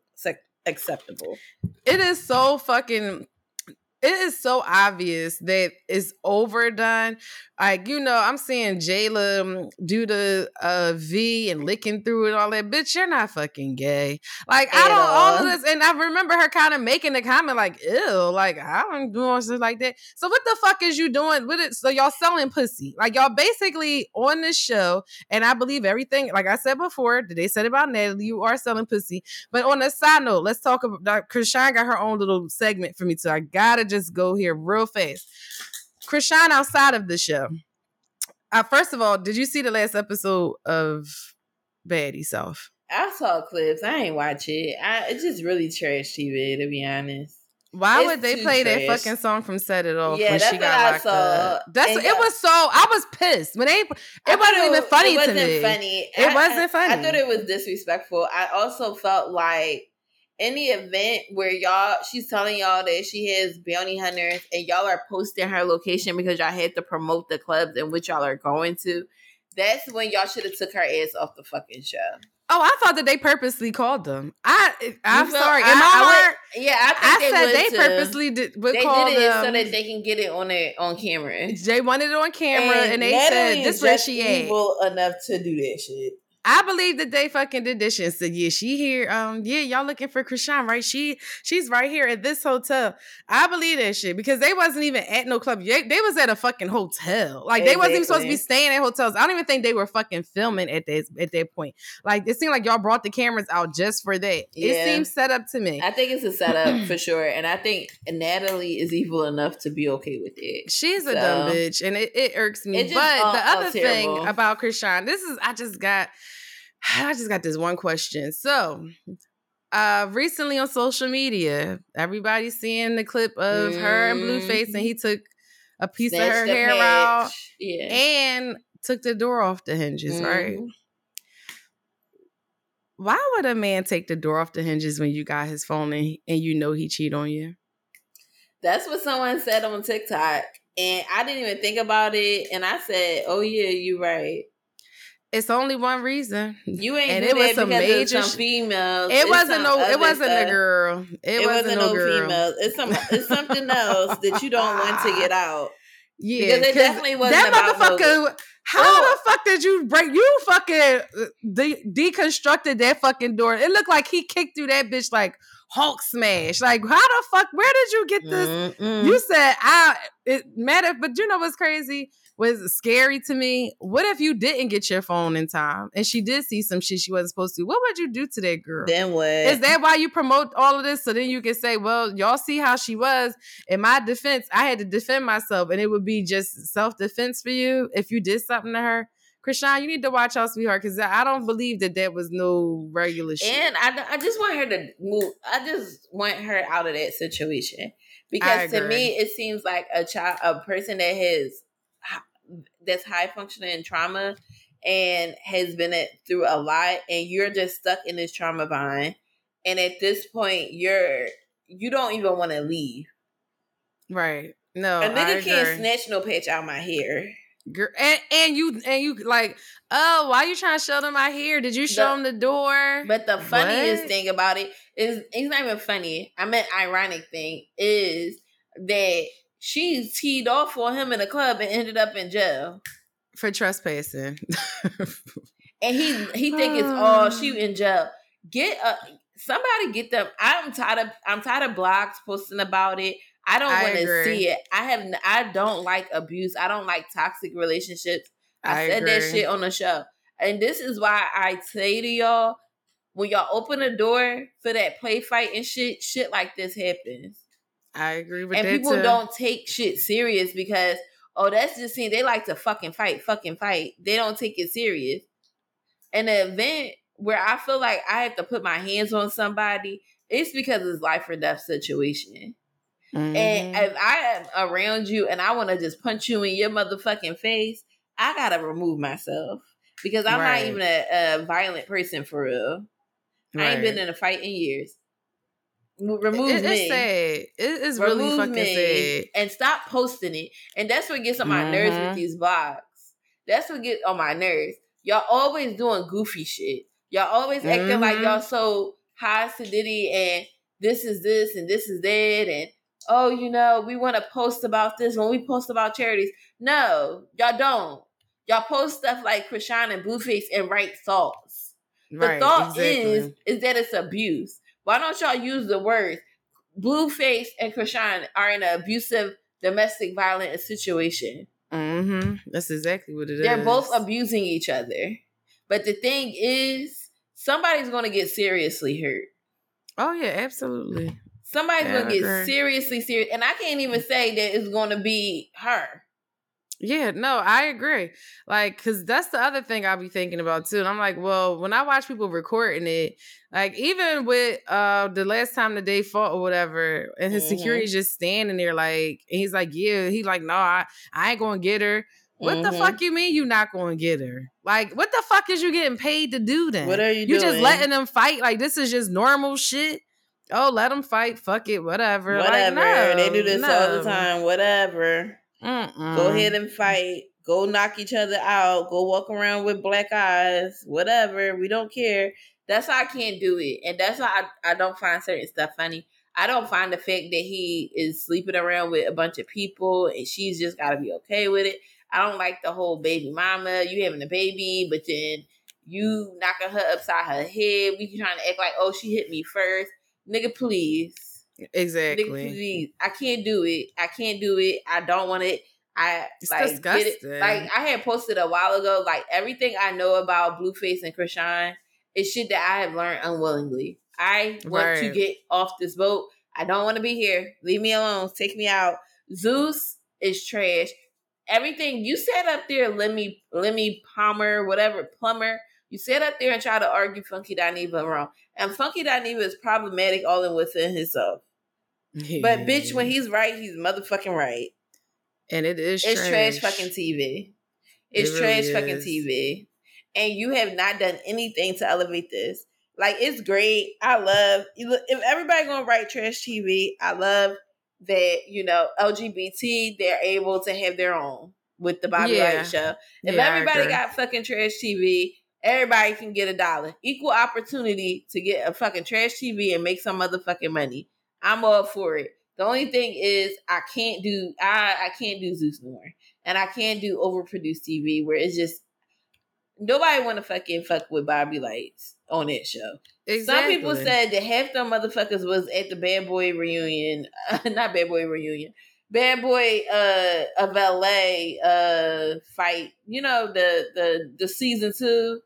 acceptable. It is so fucking it is so obvious that it's overdone. Like, you know, I'm seeing Jayla um, do the uh, V and licking through it, all that. Bitch, you're not fucking gay. Like, At I don't, all. all of this. And I remember her kind of making the comment, like, ew, like, I don't do shit like that. So, what the fuck is you doing with it? So, y'all selling pussy. Like, y'all basically on this show, and I believe everything, like I said before, they said about Natalie, you are selling pussy. But on a side note, let's talk about, Chrisean got her own little segment for me, too. I gotta just go here real fast. Chrisean outside of the show. Uh, first of all, did you see the last episode of Baddie South? I saw clips. I ain't watch it. I, it's just really trash TV, to be honest. Why it's would they play trash. that fucking song from "Set It Off" yeah, when she got locked up? That's and it was so. I was pissed when they. It I wasn't even funny it wasn't to me. Funny. It I, wasn't funny. I thought it was disrespectful. I also felt like any event where y'all she's telling y'all that she has bounty hunters and y'all are posting her location because y'all had to promote the clubs in which y'all are going to, that's when y'all should have took her ass off the fucking show. Oh, I thought that they purposely called them. I, I'm feel, sorry. I, In my heart, yeah, I, I they said they purposely did. Would they call did it them. so that they can get it on it on camera. They wanted it on camera, and, and they said this where she evil enough to do that shit. I believe that they fucking did this shit yeah, she here. Um, yeah, y'all looking for Chrisean, right? She she's right here at this hotel. I believe that shit because they wasn't even at no club. They, they was at a fucking hotel. Like they wasn't even supposed to be staying at hotels. I don't even think they were fucking filming at this at that point. Like it seemed like y'all brought the cameras out just for that. Yeah. It seems set up to me. I think it's a setup for (clears throat) sure. And I think Natalie is evil enough to be okay with it. She's a dumb bitch. And it, it irks me. It but all, the other thing about Chrisean, this is I just got (sighs) I just got this one question. So, uh, recently on social media, everybody's seeing the clip of mm. her and Blueface, and he took a piece Snatched of her hair patch. out yeah. and took the door off the hinges, mm. right? Mm-hmm. Why would a man take the door off the hinges when you got his phone and, and you know he cheat on you? That's what someone said on TikTok, and I didn't even think about it. And I said, "Oh yeah, you're right." It's only one reason. You ain't and it was some major some females. It wasn't no. It wasn't stuff. a girl. It, it wasn't, wasn't, no, girl. females. It's some. It's something else that you don't want to get out. Yeah, because it definitely wasn't that motherfucker. How oh. the fuck did you break? You fucking uh, de- deconstructed that fucking door. It looked like he kicked through that bitch like Hulk smash. Like, how the fuck? Where did you get this? Mm-mm. You said I. It matter, but you know what's crazy? Was scary to me. What if you didn't get your phone in time and she did see some shit she wasn't supposed to? What would you do to that girl? Then what? Is that why you promote all of this? So then you can say, well, y'all see how she was. In my defense, I had to defend myself, and it would be just self defense for you if you did something to her. Chrisean, you need to watch out, sweetheart, because I don't believe that that was no regular shit. And I, I just want her to move. I just want her out of that situation because to me, it seems like a child, a person that has that's high functioning trauma and has been it through a lot and you're just stuck in this trauma bind and at this point you're you don't even want to leave right no a nigga can't snatch no patch out my hair Girl, and, and you and you like, oh, why you trying to show them my hair? Did you show the, them the door? But the funniest what? thing about it is it's not even funny. I meant ironic thing is that she teed off on him in a club and ended up in jail for trespassing. (laughs) and he he think it's oh she in jail. Get a somebody get them. I'm tired of I'm tired of blogs posting about it. I don't want to see it. I have I don't like abuse. I don't like toxic relationships. I, I said agree. that shit on the show. And this is why I say to y'all, when y'all open a door for that play fight and shit, shit like this happens. I agree with and that. And people too. don't take shit serious because oh, that's just seeing they like to fucking fight, fucking fight. They don't take it serious. And the event where I feel like I have to put my hands on somebody, it's because it's life or death situation. Mm-hmm. And if I am around you and I want to just punch you in your motherfucking face, I gotta remove myself because I'm right. not even a, a, violent person for real. Right. I ain't been in a fight in years. Remove it, me. It's sad. It is really fucking me sad. And stop posting it. And that's what gets on my mm-hmm. nerves with mm-hmm. these blogs. That's what gets on my nerves. Y'all always doing goofy shit. Y'all always acting mm-hmm. like y'all so high sedity and this is this and this is that and oh, you know, we want to post about this when we post about charities. No, y'all don't. Y'all post stuff like Chrisean and Blueface and write thoughts. The right, thought exactly. is is that it's abuse. Why don't y'all use the words Blueface and Chrisean are in an abusive domestic violent situation? Mm-hmm. That's exactly what it They're is. both abusing each other. But the thing is, somebody's going to get seriously hurt. Oh yeah, absolutely. Somebody's yeah, gonna get seriously serious, and I can't even say that it's gonna be her. Yeah, no, I agree. Like, cause that's the other thing I'll be thinking about too. And I'm like, well, when I watch people recording it, like even with uh the last time the day fought or whatever, and his mm-hmm. security's just standing there, like, he's like, yeah, he's like, no, I, I ain't gonna get her. What mm-hmm. the fuck you mean you not gonna get her? Like, what the fuck is you getting paid to do then? What are you? Doing? You doing? just letting them fight? Like, this is just normal shit oh, let them fight. Fuck it, whatever. Whatever. Like, no, they do this no. all the time. Whatever. Mm-mm. Go ahead and fight. Go knock each other out. Go walk around with black eyes. Whatever. We don't care. That's why I can't do it. And that's why I, I don't find certain stuff funny. I don't find the fact that he is sleeping around with a bunch of people and she's just got to be okay with it. I don't like the whole baby mama, you having a baby, but then you knocking her upside her head. We trying to act like, oh, she hit me first nigga, please. Exactly. Please. I can't do it. I can't do it. I don't want it. I it's like disgusting. It. Like I had posted a while ago, like everything I know about Blueface and Chrisean is shit that I have learned unwillingly. I want right. to get off this boat. I don't want to be here. Leave me alone. Take me out. Zeus is trash. Everything you said up there, Lemmy, Lemmy Palmer, whatever, Plummer, you sit up there and try to argue Funky Dineva wrong. And Funky Dineva is problematic all in within himself. But bitch, when he's right, he's motherfucking right. And it is It's trash, trash fucking TV. It's it trash really fucking TV. And you have not done anything to elevate this. Like it's great. I love if everybody gonna write trash TV, I love that, you know, LGBT, they're able to have their own with the Bobby yeah. Light show. If yeah, everybody got fucking trash TV, Everybody can get a dollar. Equal opportunity to get a fucking trash TV and make some motherfucking money. I'm up for it. The only thing is I can't do I I can't do Zeus more. And I can't do overproduced TV where it's just nobody wanna fucking fuck with Bobby Lytes on that show. Exactly. Some people said that half the motherfuckers was at the Bad Boy reunion, uh, (laughs) not Bad Boy reunion, Bad Boy uh of LA uh fight. You know the the the season two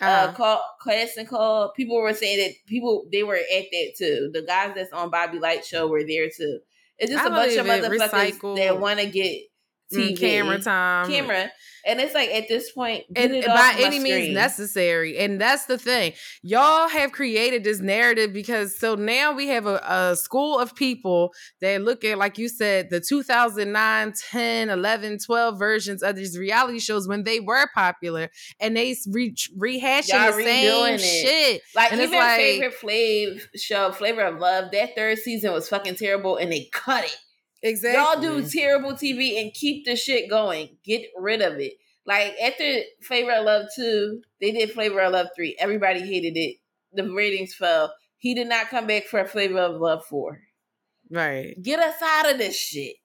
uh, uh called class and call people were saying that people they were at that too. The guys that's on bobby light show were there too. It's just I a bunch of motherfuckers recycle. that want to get TV, mm, camera time, camera, and it's like at this point, and by any means necessary. And that's the thing, y'all have created this narrative because so now we have a, a school of people that look at, like you said, the 2009, 10, 11, 12 versions of these reality shows when they were popular, and they re- rehashing y'all the same it. shit. Like and even like, favorite Flav show, Flavor of Love, that third season was fucking terrible, and they cut it Exactly. Y'all do terrible TV and keep the shit going. Get rid of it. Like after Flavor of Love 2, they did Flavor of Love 3. Everybody hated it. The ratings fell. He did not come back for Flavor of Love 4. Right. Get us out of this shit.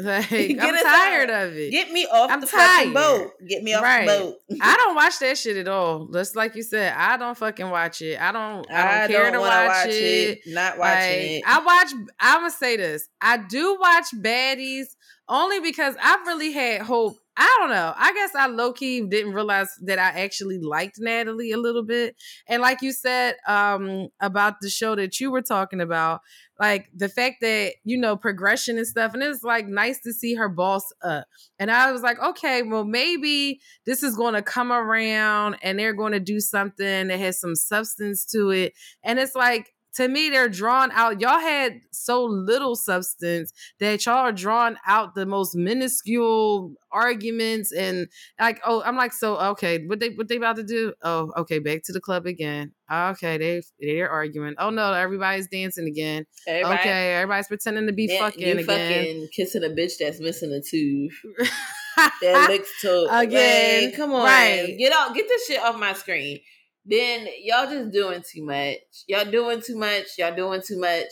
Like, (laughs) I'm tired of it. Get me off I'm the tired. fucking boat. Get me off right. the boat. I (laughs) don't watch that shit at all. Just like you said, I don't fucking watch it. I don't. I don't I care don't to watch, watch it. it. Not watching like, it. I watch. I'm gonna say this. I do watch baddies only because I really had hope I don't know. I guess I low key didn't realize that I actually liked Natalie a little bit. And like you said um, about the show that you were talking about, like the fact that, you know, progression and stuff. And it's like nice to see her boss up. And I was like, okay, well, maybe this is going to come around and they're going to do something that has some substance to it. And it's like, to me, they're drawn out. Y'all had so little substance that y'all are drawn out the most minuscule arguments and like, oh, I'm like, so okay, what they what they about to do? Oh, okay, back to the club again. Okay, they they're arguing. Oh no, everybody's dancing again. Everybody, okay, everybody's pretending to be yeah, fucking again. Fucking kissing a bitch that's missing a tooth. (laughs) that looks to again. Like, come on, right. get out, get this shit off my screen then y'all just doing too much. Y'all doing too much. Y'all doing too much.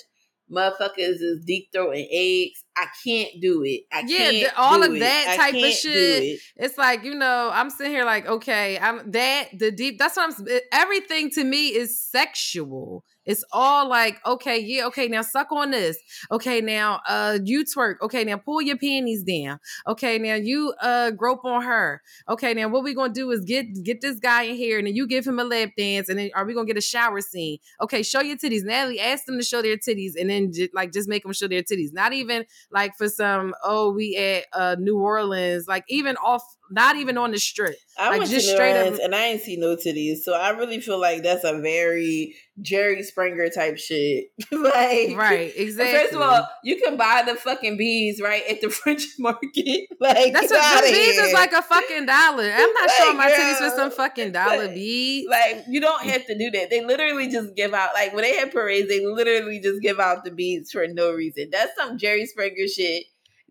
Motherfuckers is deep throating eggs. I can't do it. I yeah, all of that type of shit. It. It's like you know, I'm sitting here like, okay, I'm that the deep. That's what I'm. Everything to me is sexual. It's all like, okay, yeah, okay, now suck on this. Okay, now uh you twerk. Okay, now pull your panties down. Okay, now you uh grope on her. Okay, now what we gonna do is get get this guy in here and then you give him a lap dance and then are we gonna get a shower scene? Okay, show your titties. Natalie ask them to show their titties and then just, like just make them show their titties. Not even like for some, oh, we at uh New Orleans, like even off not even on the strip. I like went just to straight up, and I ain't see no titties. So I really feel like that's a very Jerry Springer type shit. (laughs) like right, exactly. First of all, you can buy the fucking bees right at the (laughs) French market. (laughs) like that's what the bees is like a fucking dollar. I'm not like, showing my girl, titties for some fucking dollar like, bees. Like you don't have to do that. They literally just give out. Like when they have parades, they literally just give out the bees for no reason. That's some Jerry Springer shit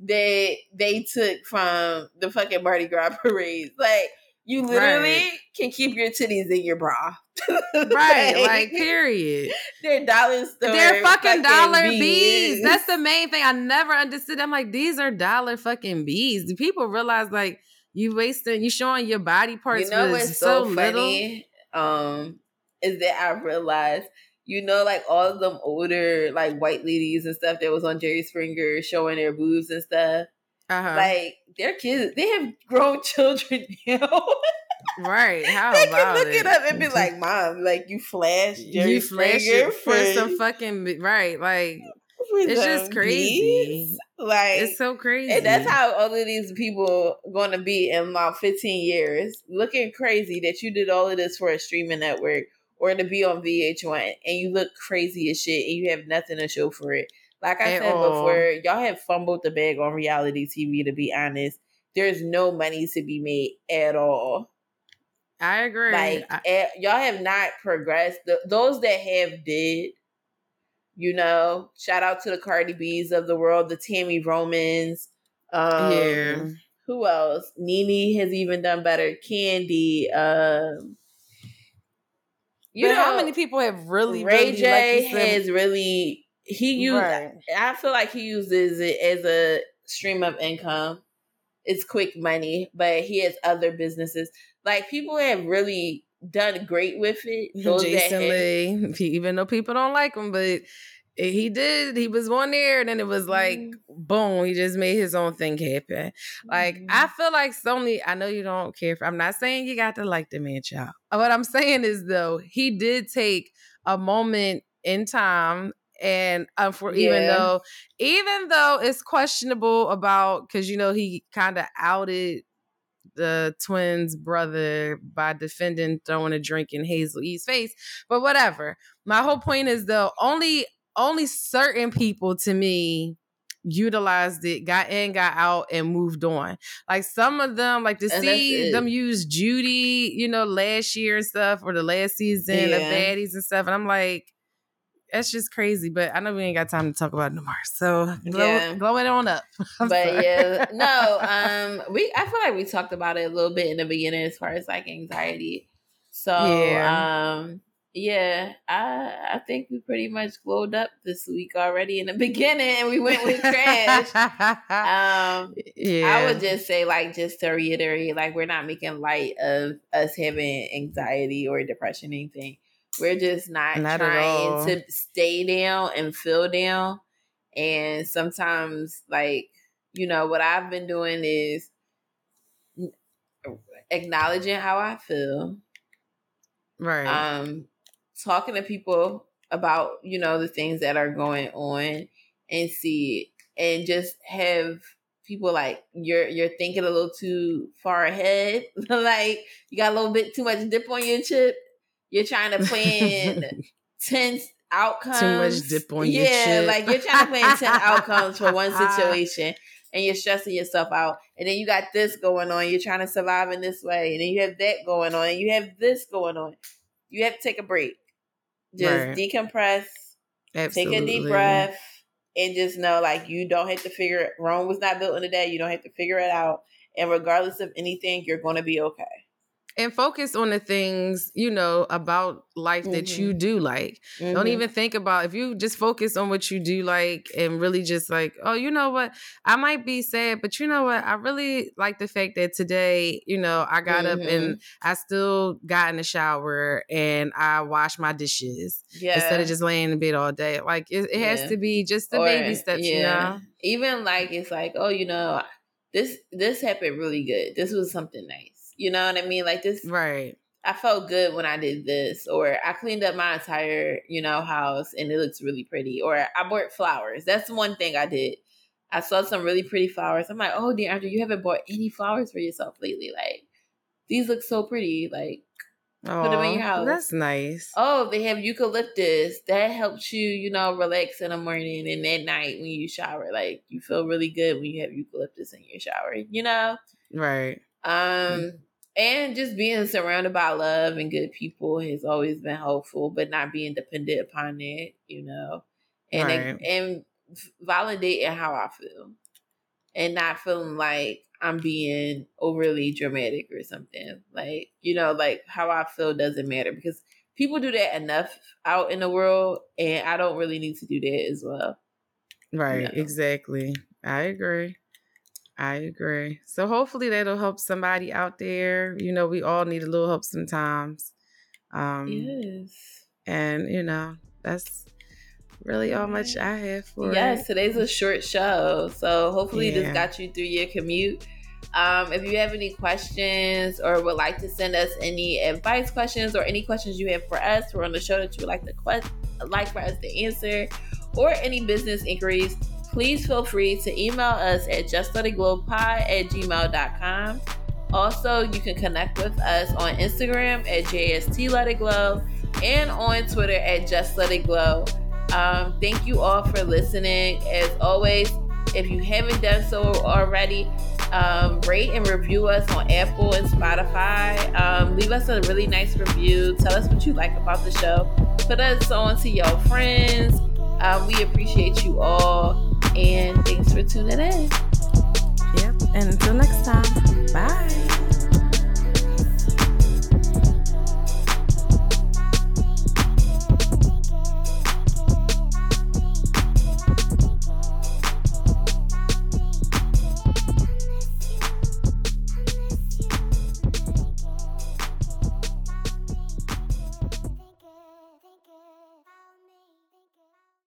that they took from the fucking Mardi Gras (laughs) parades. Like you literally right. can keep your titties in your bra. (laughs) right, like, like, period. They're dollar store. They're fucking, fucking dollar bees. bees. That's the main thing. I never understood. I'm like, these are dollar fucking bees. Do people realize like you wasting you showing your body parts? You know what's so, so funny? Um, is that I realized you know, like all of them older, like white ladies and stuff that was on Jerry Springer showing their boobs and stuff. Uh-huh. Like their kids, they have grown (laughs) children now. right? (laughs) How they can look it? it? up and be like, "Mom, like you flash Jerry you flash Springer for, for some fucking right." Like (laughs) it's just crazy. Like it's so crazy. And that's how all of these people going to be in about 15 years. Looking crazy that you did all of this for a streaming network or to be on VH1 and you look crazy as shit and you have nothing to show for it. Like I At said all. before, y'all have fumbled the bag on reality TV to be honest. There's no money to be made at all. I agree. Like I- at, y'all have not progressed. The, those that have did, you know, shout out to the Cardi B's of the world, the Tami Romans. Um, yeah. Who else? Nene has even done better. Candy. Um, you but know how many people have really Ray really, J like has really he used right. I feel like he uses it as a stream of income. It's quick money, but he has other businesses. Like people have really done great with it. (laughs) Those Jason Lee, even though people don't like him, but he did. He was on there, and then it was like, mm boom, he just made his own thing happen. Like, mm I feel like Sony, I know you don't care for, I'm not saying you got to like the man, child. What I'm saying is, though, he did take a moment in time and um, for yeah. even though even though it's questionable about because you know he kind of outed the twins brother by defending throwing a drink in Hazel-E's face but whatever my whole point is though only only certain people to me utilized it, got in, got out, and moved on. Like some of them, like to and see them use Judy, you know, last year and stuff, or the last season yeah. of Baddies and stuff. And I'm like, that's just crazy. But I know we ain't got time to talk about it no more. So glow, yeah. glow it on up. (laughs) but sorry. yeah, (laughs) no, um, we I feel like we talked about it a little bit in the beginning as far as like anxiety. So yeah. um yeah, I I think we pretty much glowed up this week already in the (laughs) beginning. And we went with trash. (laughs) um, yeah. I would just say, like, just to reiterate, like, we're not making light of us having anxiety or depression, or anything. We're just not, not trying to stay down and feel down. And sometimes, like, you know, what I've been doing is acknowledging how I feel. Right. Um, talking to people about, you know, the things that are going on and see and just have people like you're you're thinking a little too far ahead. (laughs) like you got a little bit too much dip on your chip you're trying to plan (laughs) 10 outcomes. Too much dip on yeah, your chip. Yeah, like you're trying to plan 10 outcomes for one (laughs) situation and you're stressing yourself out. And then you got this going on. You're trying to survive in this way. And then you have that going on. And you have this going on. You have to take a break. Just right. decompress. Absolutely. Take a deep breath. And just know like you don't have to figure it. Rome was not built in a day. You don't have to figure it out. And regardless of anything, you're going to be okay and focus on the things you know about life mm-hmm. that you do like mm-hmm. don't even think about if you just focus on what you do like and really just like oh you know what i might be sad but you know what i really like the fact that today you know i got mm-hmm. up and mm-hmm. i still got in the shower and i washed my dishes yeah. instead of just laying in bed all day like it, it has to be just the or, baby steps yeah. you know even like it's like oh you know this this happened really good this was something nice you know what I mean? Like this Right. I felt good when I did this, or I cleaned up my entire, you know, house and it looks really pretty. Or I bought flowers. That's one thing I did. I saw some really pretty flowers. I'm like, oh, DeAndre, you haven't bought any flowers for yourself lately. Like, these look so pretty. Like, Aww, put them in your house. That's nice. Oh, they have eucalyptus. That helps you, you know, relax in the morning and at night when you shower. Like, you feel really good when you have eucalyptus in your shower, you know? Right. Um, and just being surrounded by love and good people has always been helpful, but not being dependent upon it, you know, and right. and validating how I feel, and not feeling like I'm being overly dramatic or something. Like you know, like how I feel doesn't matter because people do that enough out in the world, and I don't really need to do that as well. Right. You know? Exactly. I agree. I agree. So hopefully that'll help somebody out there. You know, we all need a little help sometimes. Um Yes. And you know, that's really all much I have for Yes, it. today's a short show. So hopefully yeah. this got you through your commute. Um, if you have any questions or would like to send us any advice questions or any questions you have for us, we're on the show that you would like to quest- like for us to answer, or any business inquiries, please feel free to email us at justletitglowpod at gmail.com. Also, you can connect with us on Instagram at JST and on Twitter at Just. Um, thank you all for listening. As always, if you haven't done so already, um, rate and review us on Apple and Spotify. Um, leave us a really nice review. Tell us what you like about the show. Put us on to your friends. Um, we appreciate you all. And thanks for tuning in. Yep. And until next time, bye.